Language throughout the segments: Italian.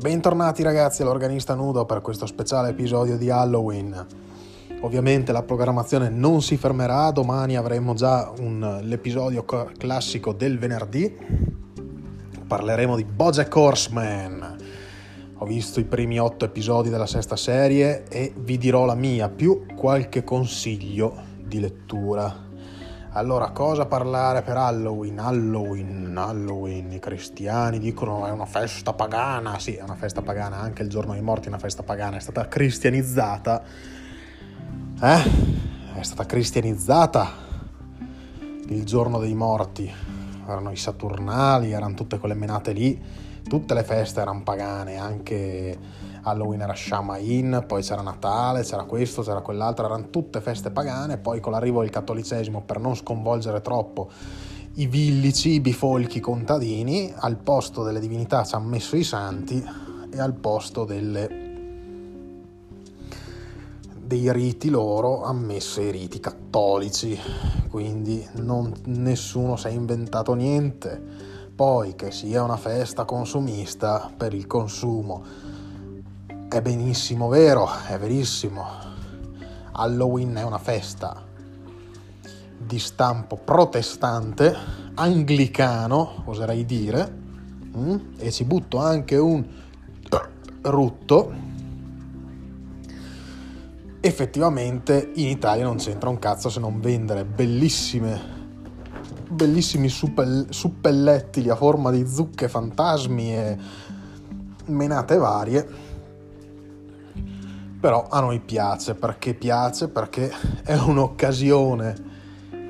Bentornati ragazzi all'Organista Nudo per questo speciale episodio di Halloween. Ovviamente la programmazione non si fermerà, domani avremo già un, l'episodio classico del venerdì. Parleremo di Bojack Horseman. Ho visto i primi otto episodi della sesta serie e vi dirò la mia, più qualche consiglio di lettura. Allora, cosa parlare per Halloween? Halloween, Halloween, i cristiani dicono è una festa pagana, sì, è una festa pagana, anche il giorno dei morti è una festa pagana, è stata cristianizzata, eh? È stata cristianizzata il giorno dei morti, erano i Saturnali, erano tutte quelle menate lì, tutte le feste erano pagane, anche Halloween era Shamain, poi c'era Natale, c'era questo, c'era quell'altro, erano tutte feste pagane, poi con l'arrivo del cattolicesimo per non sconvolgere troppo i villici, i bifolchi contadini, al posto delle divinità ci hanno messo i santi e al posto delle, dei riti loro hanno messo i riti cattolici, quindi non, nessuno si è inventato niente. Poi che sia una festa consumista per il consumo è benissimo vero, è verissimo. Halloween è una festa di stampo protestante, anglicano, oserei dire, mm? e ci butto anche un rutto. Effettivamente in Italia non c'entra un cazzo se non vendere bellissime, bellissimi suppellettili a forma di zucche fantasmi e menate varie però a noi piace, perché piace? Perché è un'occasione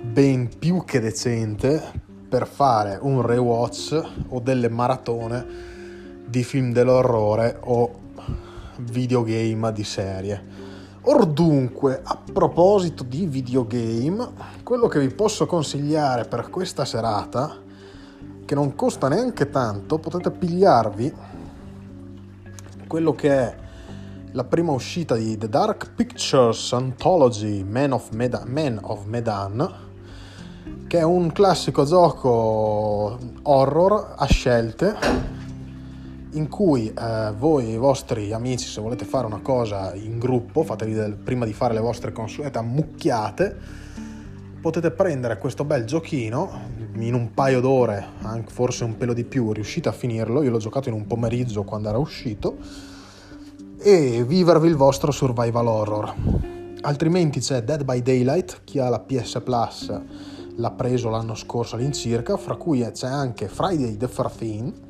ben più che decente per fare un rewatch o delle maratone di film dell'orrore o videogame di serie. Or dunque, a proposito di videogame, quello che vi posso consigliare per questa serata, che non costa neanche tanto, potete pigliarvi quello che è la prima uscita di The Dark Pictures Anthology Man of, Medan, Man of Medan, che è un classico gioco horror a scelte in cui eh, voi e i vostri amici, se volete fare una cosa in gruppo, fatevi del, prima di fare le vostre consuete ammucchiate, potete prendere questo bel giochino in un paio d'ore, forse un pelo di più, riuscite a finirlo. Io l'ho giocato in un pomeriggio quando era uscito e vivervi il vostro survival horror. Altrimenti c'è Dead by Daylight, chi ha la PS Plus l'ha preso l'anno scorso all'incirca, fra cui c'è anche Friday the 13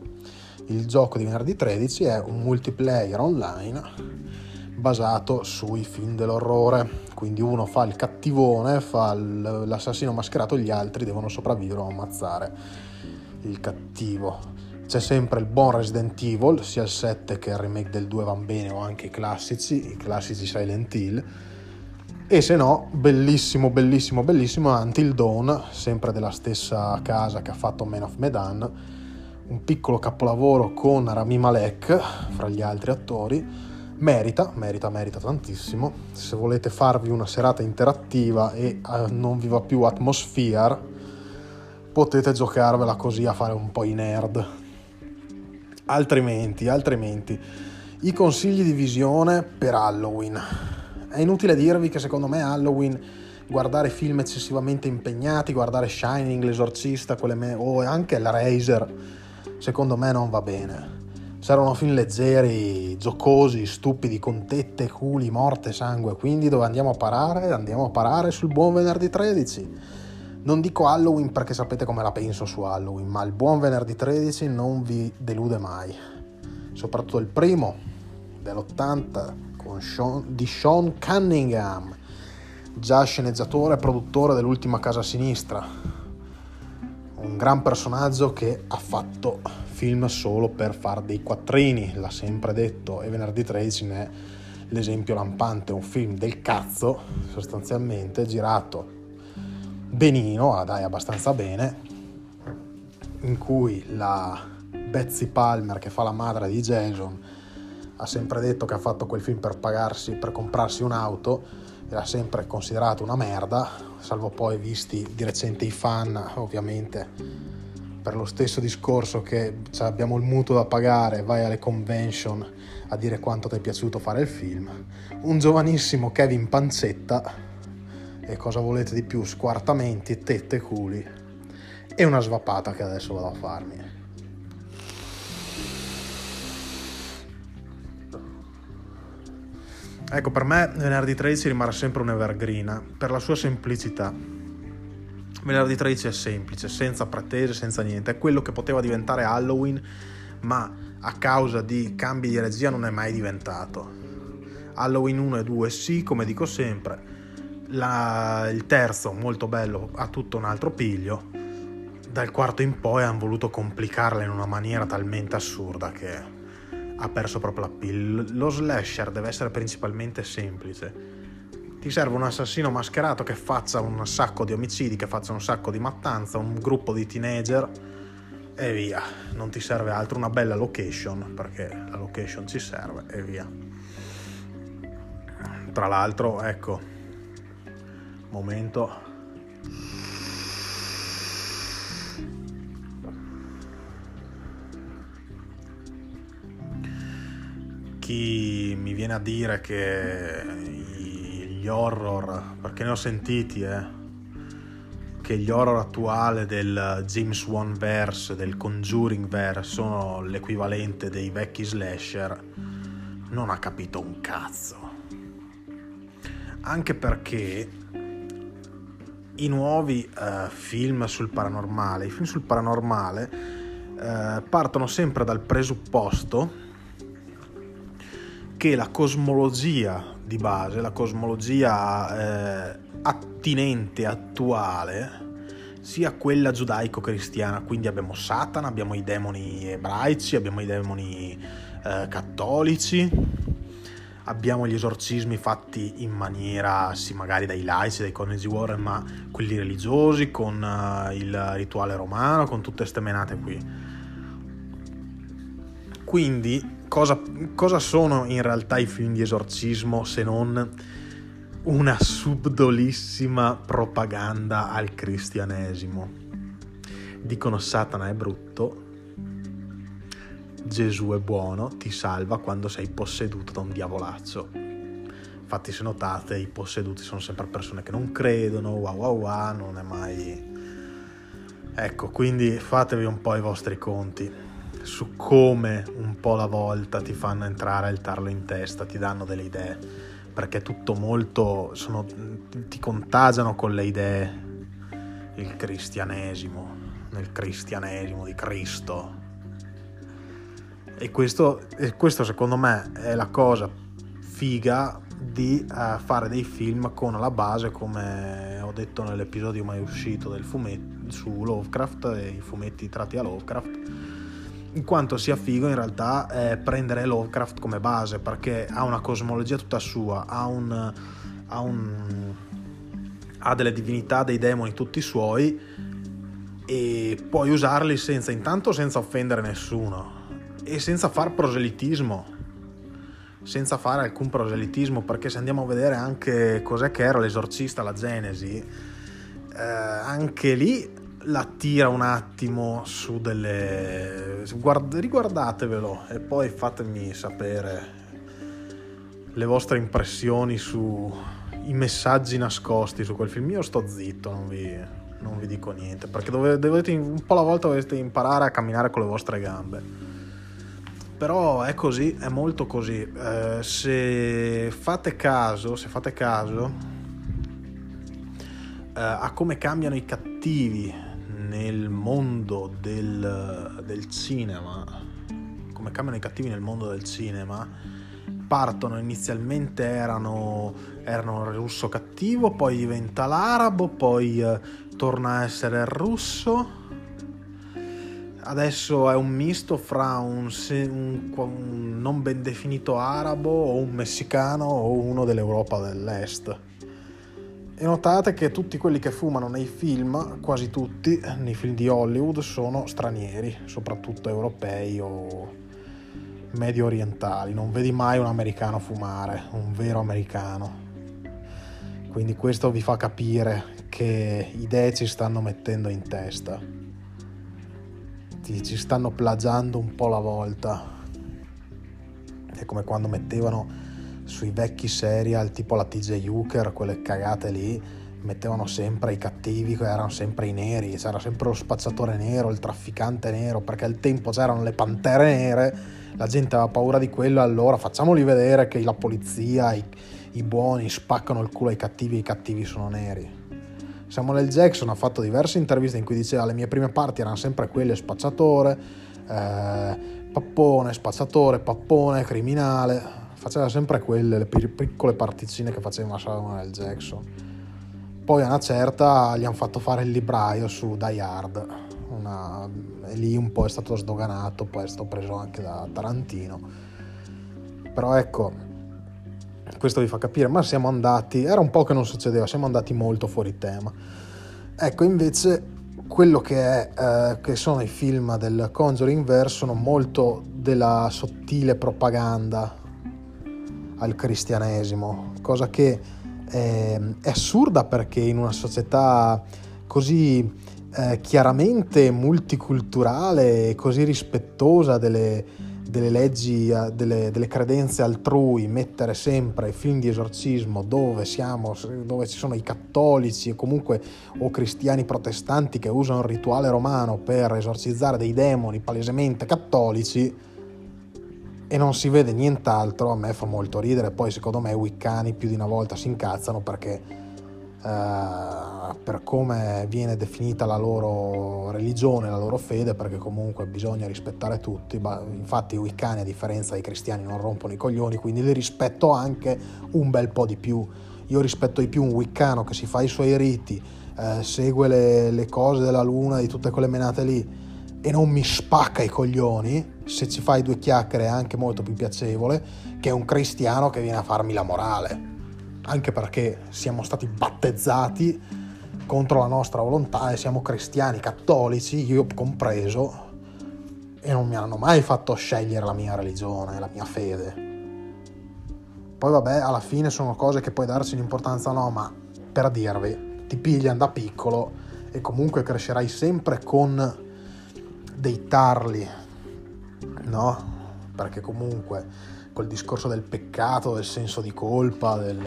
il gioco di venerdì 13 è un multiplayer online basato sui film dell'orrore. Quindi uno fa il cattivone, fa l'assassino mascherato, gli altri devono sopravvivere o ammazzare il cattivo. C'è sempre il buon Resident Evil, sia il 7 che il remake del 2 van bene o anche i classici, i classici Silent Hill. E se no, bellissimo, bellissimo, bellissimo Until Dawn, sempre della stessa casa che ha fatto Man of Medan, un piccolo capolavoro con Rami Malek fra gli altri attori. Merita, merita, merita tantissimo. Se volete farvi una serata interattiva e eh, non vi va più Atmosphere, potete giocarvela così a fare un po' i nerd altrimenti, altrimenti. I consigli di visione per Halloween. È inutile dirvi che secondo me Halloween guardare film eccessivamente impegnati, guardare Shining, L'Esorcista, me- o anche la Razer, secondo me non va bene. Servono film leggeri, giocosi, stupidi, con tette, culi, morte, sangue. Quindi dove andiamo a parare? Andiamo a parare sul buon venerdì 13 non dico Halloween perché sapete come la penso su Halloween, ma il buon venerdì 13 non vi delude mai. Soprattutto il primo dell'80 Sean, di Sean Cunningham, già sceneggiatore e produttore dell'ultima Casa Sinistra. Un gran personaggio che ha fatto film solo per far dei quattrini, l'ha sempre detto, e venerdì 13 ne è l'esempio lampante, un film del cazzo, sostanzialmente girato benino, ah, dai abbastanza bene, in cui la Betsy Palmer che fa la madre di Jason ha sempre detto che ha fatto quel film per pagarsi, per comprarsi un'auto e l'ha sempre considerato una merda, salvo poi visti di recente i fan ovviamente per lo stesso discorso che cioè, abbiamo il mutuo da pagare, vai alle convention a dire quanto ti è piaciuto fare il film. Un giovanissimo Kevin Panzetta, e cosa volete di più? Squartamenti, tette culi, e una svapata che adesso vado a farmi. Ecco, per me venerdì 13 rimarrà sempre un evergreen per la sua semplicità. Venerdì 13 è semplice, senza pretese, senza niente. È quello che poteva diventare Halloween, ma a causa di cambi di regia non è mai diventato. Halloween 1 e 2 sì, come dico sempre. La, il terzo, molto bello, ha tutto un altro piglio. Dal quarto in poi hanno voluto complicarla in una maniera talmente assurda che ha perso proprio la pill. Lo slasher deve essere principalmente semplice. Ti serve un assassino mascherato che faccia un sacco di omicidi, che faccia un sacco di mattanza, un gruppo di teenager e via. Non ti serve altro, una bella location, perché la location ci serve e via. Tra l'altro, ecco, momento chi mi viene a dire che gli horror, perché ne ho sentiti, eh, che gli horror attuali del James Wan verse, del Conjuring verse, sono l'equivalente dei vecchi slasher, non ha capito un cazzo. Anche perché i nuovi uh, film sul paranormale, i film sul paranormale uh, partono sempre dal presupposto che la cosmologia di base, la cosmologia eh, attinente, attuale, sia quella giudaico-cristiana, quindi abbiamo Satana, abbiamo i demoni ebraici, abbiamo i demoni eh, cattolici, abbiamo gli esorcismi fatti in maniera, sì, magari dai laici, dai coniugi Warren, ma quelli religiosi, con uh, il rituale romano, con tutte ste menate qui. Quindi cosa, cosa sono in realtà i film di esorcismo se non una subdolissima propaganda al cristianesimo? Dicono Satana è brutto, Gesù è buono, ti salva quando sei posseduto da un diavolaccio. Infatti se notate i posseduti sono sempre persone che non credono, wow wow wow, non è mai... Ecco, quindi fatevi un po' i vostri conti su come un po' alla volta ti fanno entrare il tarlo in testa, ti danno delle idee, perché è tutto molto, sono, ti contagiano con le idee, il cristianesimo, nel cristianesimo di Cristo. E questo, e questo secondo me è la cosa figa di uh, fare dei film con la base, come ho detto nell'episodio mai uscito del fumetto su Lovecraft e i fumetti tratti a Lovecraft. In quanto sia figo in realtà è prendere Lovecraft come base perché ha una cosmologia tutta sua, ha, un, ha, un, ha delle divinità, dei demoni tutti suoi e puoi usarli senza, intanto senza offendere nessuno e senza far proselitismo senza fare alcun proselitismo perché se andiamo a vedere anche cos'è che era l'esorcista la Genesi eh, anche lì la tira un attimo su delle... Guard... riguardatevelo e poi fatemi sapere le vostre impressioni sui messaggi nascosti su quel film. Io sto zitto, non vi, non vi dico niente, perché dovete, dovete, un po' alla volta dovete imparare a camminare con le vostre gambe. Però è così, è molto così. Eh, se fate caso, se fate caso eh, a come cambiano i cattivi nel mondo del, del cinema, come cambiano i cattivi nel mondo del cinema, partono inizialmente erano, erano il russo cattivo, poi diventa l'arabo, poi eh, torna a essere il russo. Adesso è un misto fra un, un, un non ben definito arabo o un messicano o uno dell'Europa dell'Est. E notate che tutti quelli che fumano nei film, quasi tutti, nei film di Hollywood, sono stranieri, soprattutto europei o medio orientali. Non vedi mai un americano fumare, un vero americano. Quindi questo vi fa capire che idee ci stanno mettendo in testa. Ti, ci stanno plagiando un po' la volta. È come quando mettevano sui vecchi serial tipo la TJ Hooker, quelle cagate lì, mettevano sempre i cattivi erano sempre i neri, c'era sempre lo spacciatore nero, il trafficante nero, perché al tempo c'erano le pantere nere, la gente aveva paura di quello, allora facciamoli vedere che la polizia, i, i buoni spaccano il culo ai cattivi e i cattivi sono neri. Samuel L. Jackson ha fatto diverse interviste in cui diceva le mie prime parti erano sempre quelle spacciatore, eh, pappone, spacciatore, pappone, criminale, faceva sempre quelle, le piccole particine che faceva Samuel L. Jackson. Poi a una certa gli hanno fatto fare il libraio su Die Hard, una, e lì un po' è stato sdoganato, poi è stato preso anche da Tarantino. Però ecco, questo vi fa capire, ma siamo andati, era un po' che non succedeva, siamo andati molto fuori tema. Ecco, invece quello che, è, eh, che sono i film del Conjuring Verse sono molto della sottile propaganda al cristianesimo, cosa che è, è assurda perché in una società così eh, chiaramente multiculturale e così rispettosa delle, delle leggi, eh, delle, delle, credenze altrui, mettere sempre film di esorcismo dove, siamo, dove ci sono i cattolici o comunque o cristiani protestanti che usano il rituale romano per esorcizzare dei demoni palesemente cattolici e non si vede nient'altro, a me fa molto ridere, poi secondo me i wiccani più di una volta si incazzano perché Uh, per come viene definita la loro religione, la loro fede, perché comunque bisogna rispettare tutti. Infatti i wiccani, a differenza dei cristiani, non rompono i coglioni, quindi li rispetto anche un bel po' di più. Io rispetto di più un wiccano che si fa i suoi riti, uh, segue le, le cose della luna, di tutte quelle menate lì, e non mi spacca i coglioni, se ci fai due chiacchiere è anche molto più piacevole, che un cristiano che viene a farmi la morale anche perché siamo stati battezzati contro la nostra volontà e siamo cristiani cattolici, io compreso, e non mi hanno mai fatto scegliere la mia religione, la mia fede. Poi vabbè, alla fine sono cose che puoi darsi un'importanza o no, ma per dirvi, ti pigliano da piccolo e comunque crescerai sempre con dei tarli, no? Perché comunque quel discorso del peccato, del senso di colpa, del...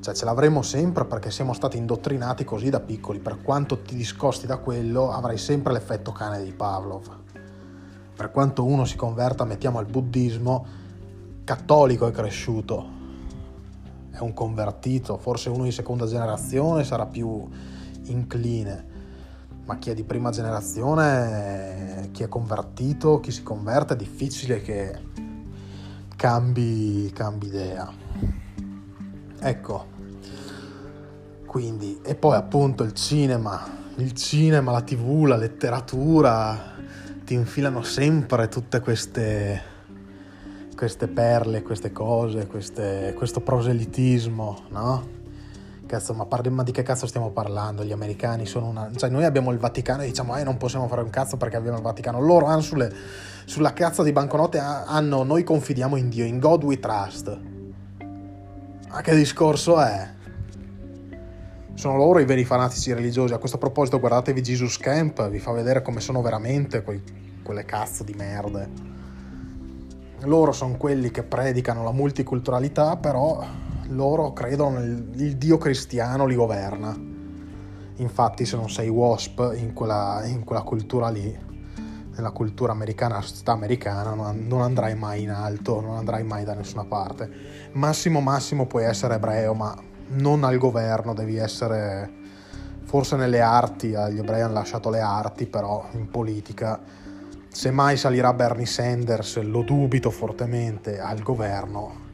cioè ce l'avremo sempre perché siamo stati indottrinati così da piccoli, per quanto ti discosti da quello avrai sempre l'effetto cane di Pavlov. Per quanto uno si converta, mettiamo al buddismo, cattolico è cresciuto, è un convertito, forse uno di seconda generazione sarà più incline, ma chi è di prima generazione, chi è convertito, chi si converte, è difficile che cambi, cambi idea. Ecco, quindi, e poi appunto il cinema, il cinema, la tv, la letteratura, ti infilano sempre tutte queste, queste perle, queste cose, queste, questo proselitismo, no? Cazzo, ma, parli, ma, di che cazzo stiamo parlando? Gli americani sono una... Cioè, noi abbiamo il Vaticano e diciamo, eh, non possiamo fare un cazzo perché abbiamo il Vaticano. Loro hanno sulle, sulla cazzo di banconote, hanno, noi confidiamo in Dio, in God we trust. Ma che discorso è? Sono loro i veri fanatici religiosi. A questo proposito, guardatevi Jesus Camp, vi fa vedere come sono veramente quei, quelle cazzo di merde. Loro sono quelli che predicano la multiculturalità, però loro credono nel il Dio cristiano li governa. Infatti se non sei WASP in quella, in quella cultura lì, nella cultura americana, società americana, non andrai mai in alto, non andrai mai da nessuna parte. Massimo massimo puoi essere ebreo, ma non al governo, devi essere forse nelle arti, agli ebrei hanno lasciato le arti, però in politica, se mai salirà Bernie Sanders, lo dubito fortemente, al governo,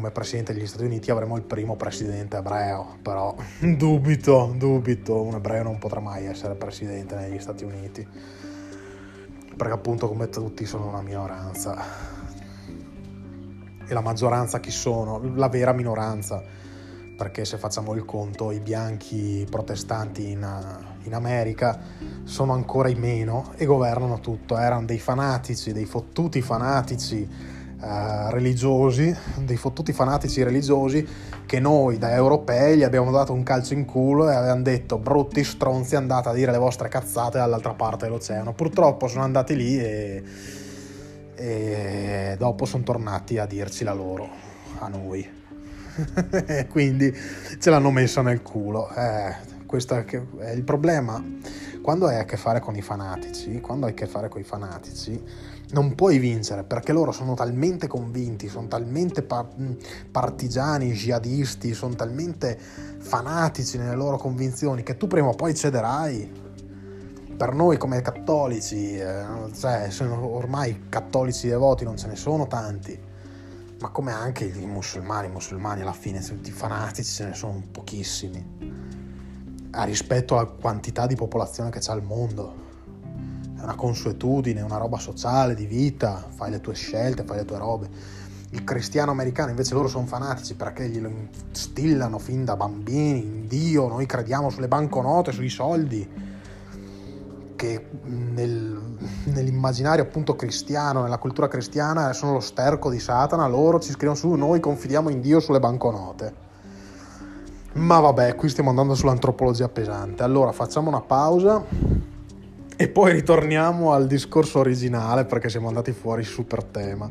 come presidente degli Stati Uniti avremo il primo presidente ebreo, però dubito, dubito, un ebreo non potrà mai essere presidente negli Stati Uniti, perché appunto come tutti sono una minoranza. E la maggioranza chi sono? La vera minoranza, perché se facciamo il conto i bianchi protestanti in, in America sono ancora i meno e governano tutto, erano dei fanatici, dei fottuti fanatici eh, religiosi, dei fottuti fanatici religiosi che noi da europei gli abbiamo dato un calcio in culo e avevano detto brutti stronzi andate a dire le vostre cazzate dall'altra parte dell'oceano. Purtroppo sono andati lì e, e dopo sono tornati a dirci la loro, a noi. Quindi ce l'hanno messa nel culo. Eh, questo è il problema. Quando hai a che fare con i fanatici, quando hai a che fare con i fanatici, non puoi vincere perché loro sono talmente convinti, sono talmente pa- partigiani, jihadisti, sono talmente fanatici nelle loro convinzioni che tu prima o poi cederai. Per noi come cattolici, eh, cioè, ormai cattolici devoti non ce ne sono tanti, ma come anche i musulmani, i musulmani alla fine, tutti fanatici ce ne sono pochissimi, a rispetto alla quantità di popolazione che c'è al mondo è una consuetudine, una roba sociale, di vita, fai le tue scelte, fai le tue robe. Il cristiano americano invece loro sono fanatici perché glielo instillano fin da bambini, in Dio, noi crediamo sulle banconote, sui soldi, che nel, nell'immaginario appunto cristiano, nella cultura cristiana sono lo sterco di Satana, loro ci scrivono su, noi confidiamo in Dio sulle banconote. Ma vabbè, qui stiamo andando sull'antropologia pesante. Allora facciamo una pausa e poi ritorniamo al discorso originale perché siamo andati fuori super tema.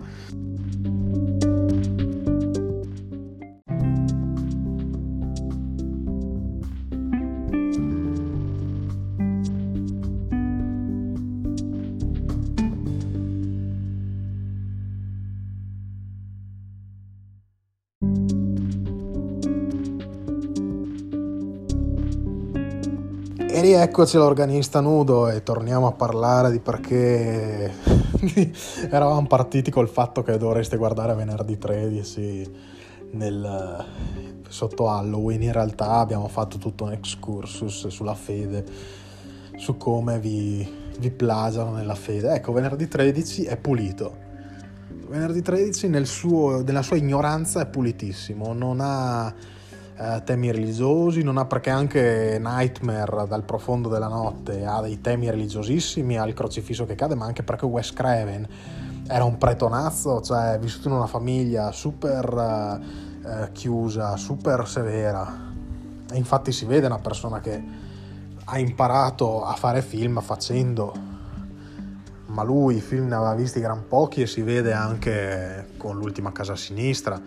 E rieccoci all'organista nudo e torniamo a parlare di perché eravamo partiti col fatto che dovreste guardare venerdì 13 nel, sotto Halloween. In realtà abbiamo fatto tutto un excursus sulla fede, su come vi, vi plagiano nella fede. Ecco, venerdì 13 è pulito. Venerdì 13 nel suo, nella sua ignoranza è pulitissimo, non ha eh, temi religiosi, non ha perché anche Nightmare dal profondo della notte ha dei temi religiosissimi, ha il crocifisso che cade, ma anche perché Wes Craven era un pretonazzo, cioè vissuto in una famiglia super eh, chiusa, super severa. E infatti si vede una persona che ha imparato a fare film facendo, ma lui i film ne aveva visti gran pochi e si vede anche con l'ultima casa a sinistra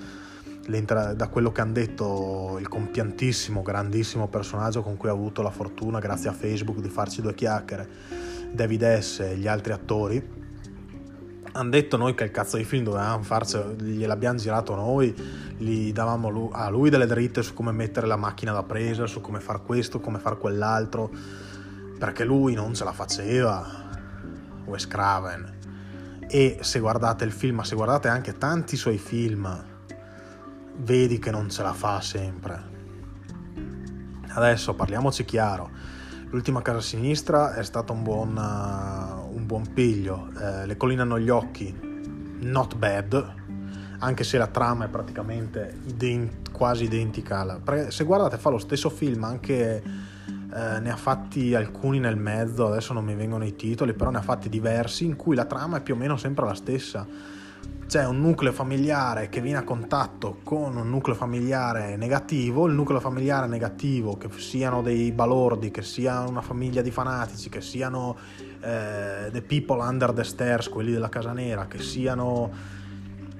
da quello che hanno detto il compiantissimo, grandissimo personaggio con cui ho avuto la fortuna, grazie a Facebook, di farci due chiacchiere, David S. e gli altri attori, hanno detto noi che il cazzo di film dovevamo farci, gliel'abbiamo girato noi, gli davamo a lui delle dritte su come mettere la macchina da presa, su come far questo, come far quell'altro, perché lui non ce la faceva, Wes Craven. E se guardate il film, ma se guardate anche tanti suoi film, vedi che non ce la fa sempre. Adesso parliamoci chiaro, l'ultima casa sinistra è stato un buon, uh, un buon piglio, eh, le colline hanno gli occhi, not bad, anche se la trama è praticamente ident- quasi identica. Se guardate fa lo stesso film, anche eh, ne ha fatti alcuni nel mezzo, adesso non mi vengono i titoli, però ne ha fatti diversi in cui la trama è più o meno sempre la stessa c'è un nucleo familiare che viene a contatto con un nucleo familiare negativo, il nucleo familiare negativo, che siano dei balordi, che sia una famiglia di fanatici, che siano eh, the people under the stairs, quelli della casa nera, che siano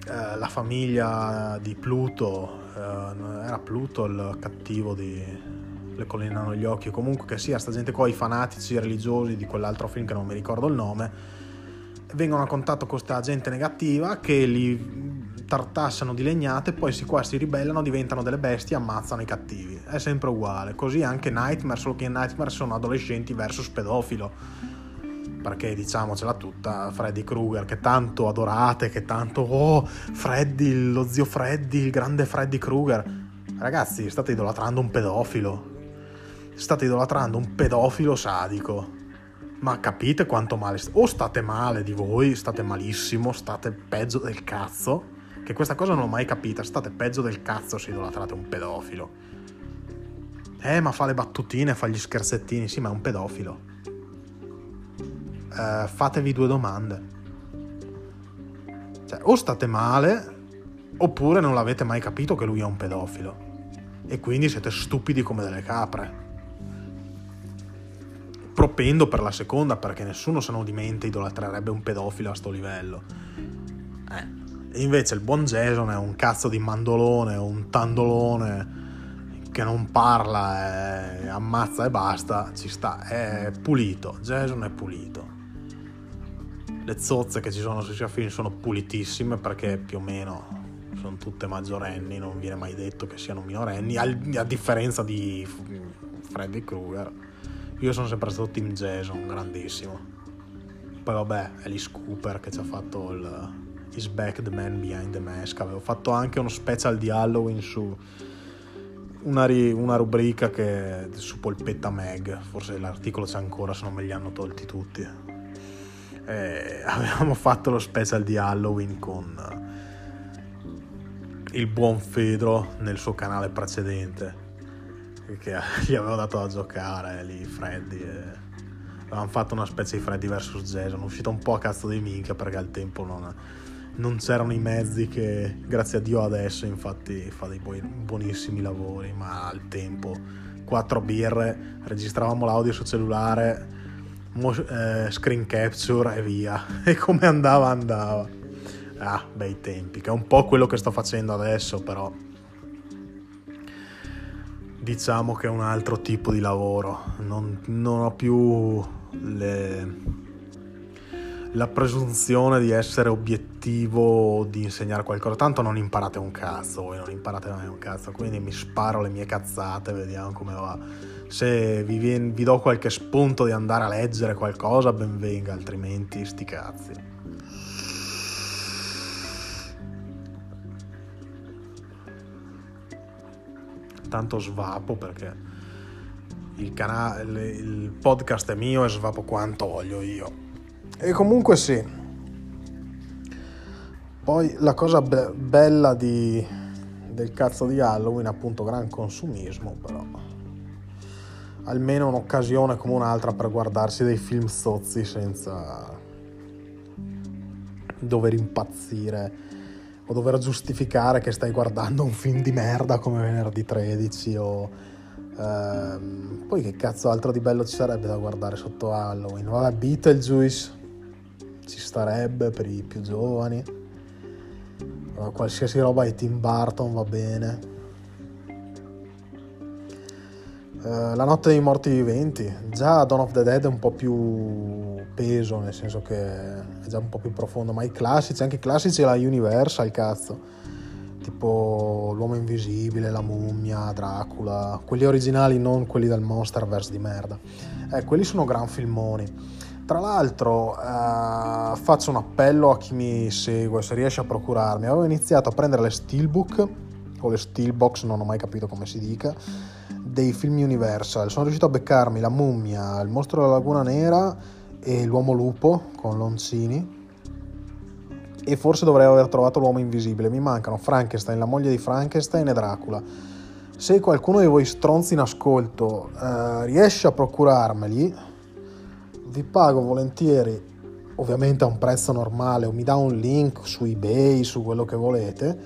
eh, la famiglia di Pluto, eh, era Pluto il cattivo di Le colline hanno gli occhi, comunque che sia sta gente qua, i fanatici religiosi di quell'altro film che non mi ricordo il nome, vengono a contatto con questa gente negativa che li tartassano di legnate, poi si qua si ribellano, diventano delle bestie ammazzano i cattivi. È sempre uguale. Così anche Nightmare, solo che in Nightmare sono adolescenti versus pedofilo. Perché diciamocela tutta, Freddy Krueger, che tanto adorate, che tanto, oh, Freddy, lo zio Freddy, il grande Freddy Krueger. Ragazzi, state idolatrando un pedofilo. State idolatrando un pedofilo sadico ma capite quanto male... O state male di voi, state malissimo, state peggio del cazzo. Che questa cosa non l'ho mai capita. State peggio del cazzo se idolatrate un pedofilo. Eh, ma fa le battutine, fa gli scherzettini. Sì, ma è un pedofilo. Eh, fatevi due domande. Cioè, o state male, oppure non l'avete mai capito che lui è un pedofilo. E quindi siete stupidi come delle capre. Propendo per la seconda, perché nessuno sano di mente idolatrerebbe un pedofilo a sto livello. Eh. E invece il buon Jason è un cazzo di mandolone, un tandolone che non parla, e ammazza e basta, ci sta, è pulito, Jason è pulito. Le zozze che ci sono sui suoi sono pulitissime perché più o meno sono tutte maggiorenni, non viene mai detto che siano minorenni, a differenza di Freddy Krueger. Io sono sempre stato team Jason, grandissimo. Poi vabbè, Alice Cooper che ci ha fatto il Is Back the Man Behind the Mask. Avevo fatto anche uno special di Halloween su una, ri, una rubrica che, su Polpetta Mag. Forse l'articolo c'è ancora, se non me li hanno tolti tutti. E avevamo fatto lo special di Halloween con il buon Fedro nel suo canale precedente che gli avevo dato da giocare lì Freddy e avevamo fatto una specie di Freddy vs Jason uscito un po' a cazzo di minchia perché al tempo non, non c'erano i mezzi che grazie a Dio adesso infatti fa dei buonissimi lavori ma al tempo quattro birre registravamo l'audio sul cellulare eh, screen capture e via e come andava andava. Ah bei tempi che è un po' quello che sto facendo adesso però diciamo che è un altro tipo di lavoro non, non ho più le la presunzione di essere obiettivo di insegnare qualcosa. Tanto non imparate un cazzo, voi non imparate mai un cazzo, quindi mi sparo le mie cazzate, vediamo come va. Se vi, vi do qualche spunto di andare a leggere qualcosa, ben venga, altrimenti sti cazzi. Tanto svapo perché il, canale, il podcast è mio e svapo quanto voglio io. E comunque sì. Poi la cosa be- bella di, del cazzo di Halloween, appunto, gran consumismo, però. Almeno un'occasione come un'altra per guardarsi dei film zozzi senza dover impazzire o dover giustificare che stai guardando un film di merda come venerdì 13 o ehm, poi che cazzo altro di bello ci sarebbe da guardare sotto Halloween vabbè Beetlejuice ci starebbe per i più giovani. Qualsiasi roba di Tim Burton va bene. Uh, la notte dei morti viventi, già Dawn of the Dead è un po' più peso, nel senso che è già un po' più profondo, ma i classici, anche i classici la Universal, cazzo, tipo L'uomo invisibile, La mummia, Dracula, quelli originali, non quelli del Monsterverse di merda. Eh, quelli sono gran filmoni. Tra l'altro eh, faccio un appello a chi mi segue, se riesce a procurarmi. Avevo iniziato a prendere le steelbook o le steelbox, non ho mai capito come si dica, dei film Universal. Sono riuscito a beccarmi La mummia, Il mostro della laguna nera e L'uomo lupo con Loncini. E forse dovrei aver trovato l'uomo invisibile. Mi mancano Frankenstein, la moglie di Frankenstein e Dracula. Se qualcuno di voi stronzi in ascolto eh, riesce a procurarmeli, vi pago volentieri, ovviamente a un prezzo normale, o mi dà un link su eBay, su quello che volete,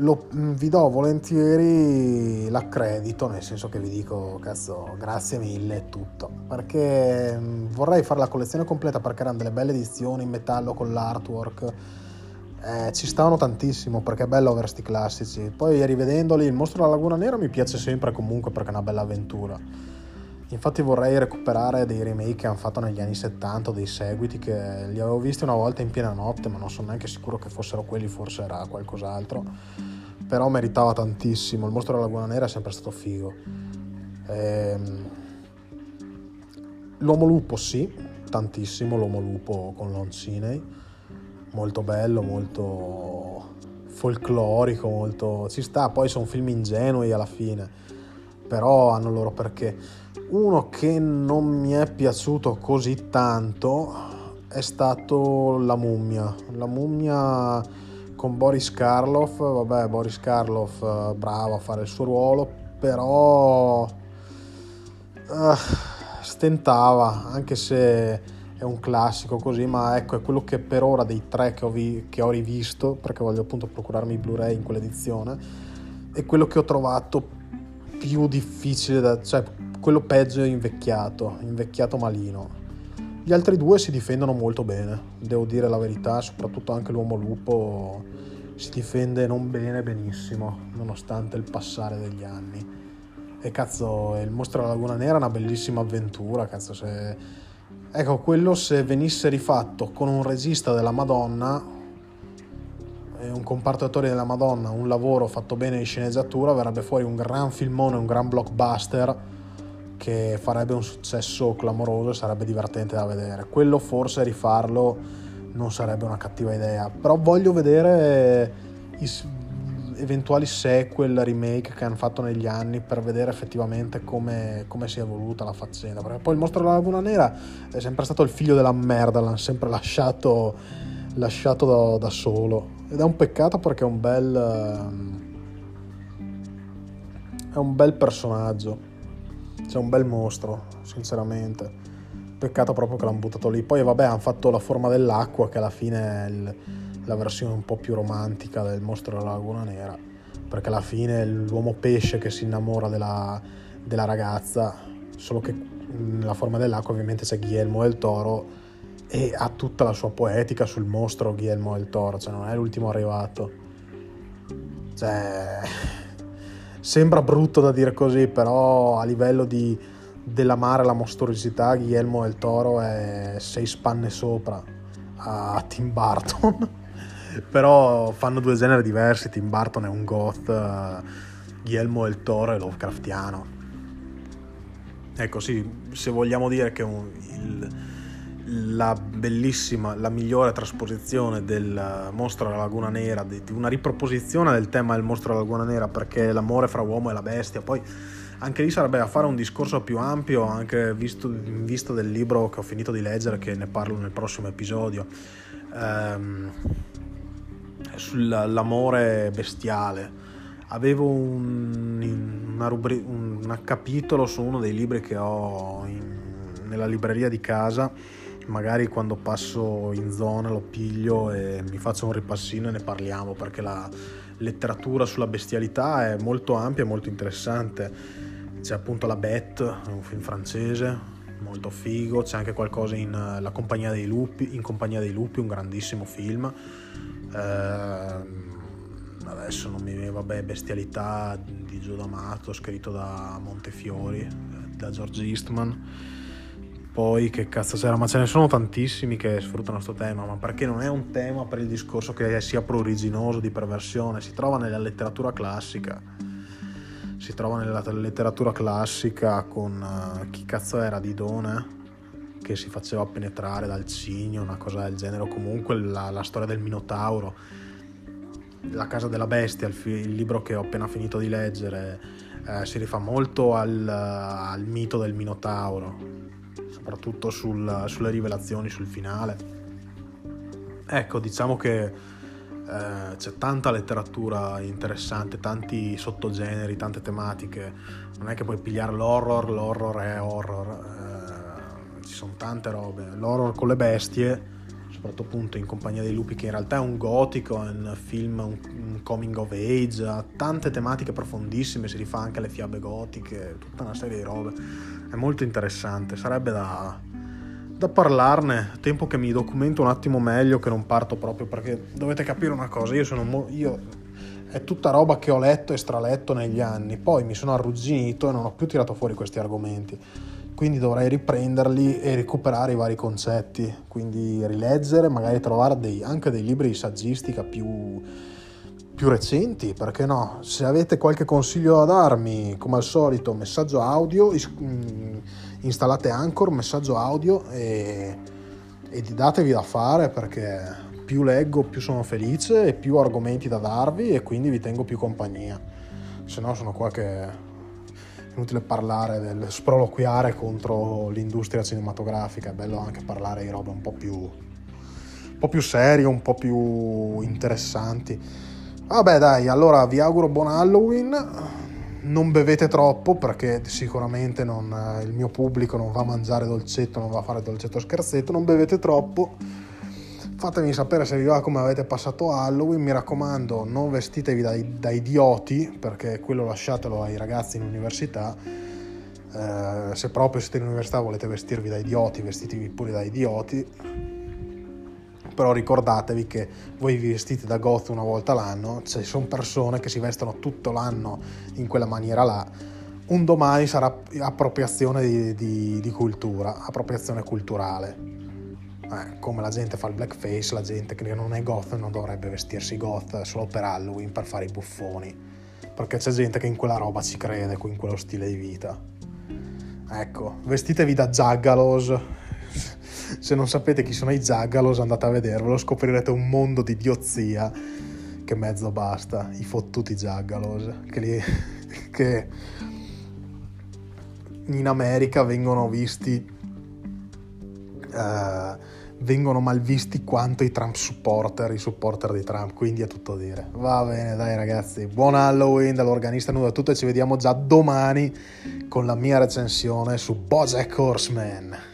lo, mm, vi do volentieri l'accredito, nel senso che vi dico, cazzo, grazie mille e tutto, perché mm, vorrei fare la collezione completa perché erano delle belle edizioni in metallo con l'artwork. Eh, ci stavano tantissimo perché è bello avere sti classici. Poi rivedendoli, il mostro della Laguna Nera mi piace sempre comunque perché è una bella avventura. Infatti vorrei recuperare dei remake che hanno fatto negli anni 70, dei seguiti che li avevo visti una volta in piena notte, ma non sono neanche sicuro che fossero quelli, forse era qualcos'altro. Però meritava tantissimo, il mostro della Laguna Nera è sempre stato figo. Ehm... L'Uomo Lupo sì, tantissimo, l'Uomo Lupo con Lon Ciney, molto bello, molto folclorico, molto... ci sta, poi sono film ingenui alla fine, però hanno loro perché uno che non mi è piaciuto così tanto è stato La mummia. La mummia con Boris Karloff, vabbè Boris Karloff eh, bravo a fare il suo ruolo, però uh, stentava, anche se è un classico così, ma ecco è quello che per ora dei tre che ho, vi- che ho rivisto, perché voglio appunto procurarmi i Blu-ray in quell'edizione, è quello che ho trovato più difficile, da, cioè quello peggio invecchiato, invecchiato malino. Gli altri due si difendono molto bene, devo dire la verità, soprattutto anche l'uomo lupo si difende non bene benissimo, nonostante il passare degli anni. E cazzo, il mostro della Laguna Nera è una bellissima avventura, cazzo, se... Ecco, quello se venisse rifatto con un regista della Madonna, un comparto attori della Madonna, un lavoro fatto bene in sceneggiatura, verrebbe fuori un gran filmone, un gran blockbuster che farebbe un successo clamoroso e sarebbe divertente da vedere. Quello forse rifarlo non sarebbe una cattiva idea, però voglio vedere eventuali sequel, remake che hanno fatto negli anni per vedere effettivamente come, come si è evoluta la faccenda. Perché poi il mostro della Laguna Nera è sempre stato il figlio della merda, l'hanno sempre lasciato, lasciato da, da, solo. Ed è un peccato perché è un bel. È un bel personaggio. C'è un bel mostro, sinceramente. Peccato proprio che l'hanno buttato lì. Poi, vabbè, hanno fatto la forma dell'acqua, che alla fine è il, la versione un po' più romantica del mostro della Laguna Nera. Perché alla fine è l'uomo pesce che si innamora della, della ragazza, solo che nella forma dell'acqua ovviamente c'è Guillermo del Toro e ha tutta la sua poetica sul mostro Guillermo del Toro, cioè non è l'ultimo arrivato. Cioè Sembra brutto da dire così, però a livello di, dell'amare la mostruosità, Guillermo del Toro è sei spanne sopra a Tim Burton. però fanno due generi diversi, Tim Burton è un goth, Guillermo del Toro è Lovecraftiano. Ecco sì, se vogliamo dire che un, il, la bellissima, la migliore trasposizione del mostro della Laguna Nera, di una riproposizione del tema del mostro della Laguna Nera, perché l'amore fra uomo e la bestia, poi anche lì sarebbe da fare un discorso più ampio, anche visto, in vista del libro che ho finito di leggere, che ne parlo nel prossimo episodio, ehm, sull'amore bestiale. Avevo un, una rubri- un, capitolo su uno dei libri che ho in, nella libreria di casa magari quando passo in zona lo piglio e mi faccio un ripassino e ne parliamo perché la letteratura sulla bestialità è molto ampia e molto interessante. C'è appunto La Bête, un film francese, molto figo, c'è anche qualcosa in La compagnia dei lupi, in Compagnia dei lupi, un grandissimo film. Eh, adesso non mi viene, vabbè, Bestialità di Gio D'Amato, scritto da Montefiori, da George Eastman poi che cazzo c'era, ma ce ne sono tantissimi che sfruttano questo tema, ma perché non è un tema per il discorso che sia pruriginoso di perversione, si trova nella letteratura classica. Si trova nella letteratura classica con uh, chi cazzo era Didone che si faceva penetrare dal cigno, una cosa del genere, o comunque la, la storia del Minotauro, La casa della bestia, il, il libro che ho appena finito di leggere, eh, si rifà molto al, al mito del Minotauro soprattutto sul, sulle rivelazioni, sul finale. Ecco, diciamo che eh, c'è tanta letteratura interessante, tanti sottogeneri, tante tematiche. Non è che puoi pigliare l'horror, l'horror è horror. Eh, ci sono tante robe. L'horror con le bestie, soprattutto appunto in compagnia dei lupi, che in realtà è un gotico, è un film, un, un coming of age, ha tante tematiche profondissime, si rifà anche alle fiabe gotiche, tutta una serie di robe. È molto interessante, sarebbe da, da parlarne, tempo che mi documento un attimo meglio, che non parto proprio perché dovete capire una cosa, io sono mo- io è tutta roba che ho letto e straletto negli anni, poi mi sono arrugginito e non ho più tirato fuori questi argomenti, quindi dovrei riprenderli e recuperare i vari concetti, quindi rileggere, magari trovare dei, anche dei libri di saggistica più, più recenti, perché no? Se avete qualche consiglio da darmi, come al solito, messaggio audio, mm, installate Anchor, messaggio audio e, e datevi da fare perché più leggo più sono felice e più argomenti da darvi e quindi vi tengo più compagnia. Se no sono qua che è inutile parlare del sproloquiare contro l'industria cinematografica, è bello anche parlare di robe un po' più, un po' più serie, un po' più interessanti. Vabbè dai, allora vi auguro buon Halloween, non bevete troppo perché sicuramente non, eh, il mio pubblico non va a mangiare dolcetto, non va a fare dolcetto scherzetto, non bevete troppo. Fatemi sapere se vi va come avete passato Halloween, mi raccomando non vestitevi da, da idioti perché quello lasciatelo ai ragazzi in università. Eh, se proprio siete in università volete vestirvi da idioti, vestitevi pure da idioti però ricordatevi che voi vi vestite da goth una volta l'anno, ci sono persone che si vestono tutto l'anno in quella maniera là, un domani sarà appropriazione di, di, di cultura, appropriazione culturale. Eh, come la gente fa il blackface, la gente che non è goth non dovrebbe vestirsi goth solo per Halloween, per fare i buffoni, perché c'è gente che in quella roba ci crede, in quello stile di vita. Ecco, vestitevi da Jaggalos, se non sapete chi sono i Zaggalos andate a vedervelo, scoprirete un mondo di idiozia che mezzo basta, i fottuti Zaggalos, che, li, che in America vengono visti... Uh, vengono malvisti quanto i Trump supporter, i supporter di Trump, quindi è tutto dire. Va bene, dai ragazzi, buon Halloween dall'organista nudo a tutto e ci vediamo già domani con la mia recensione su Bojack Horseman.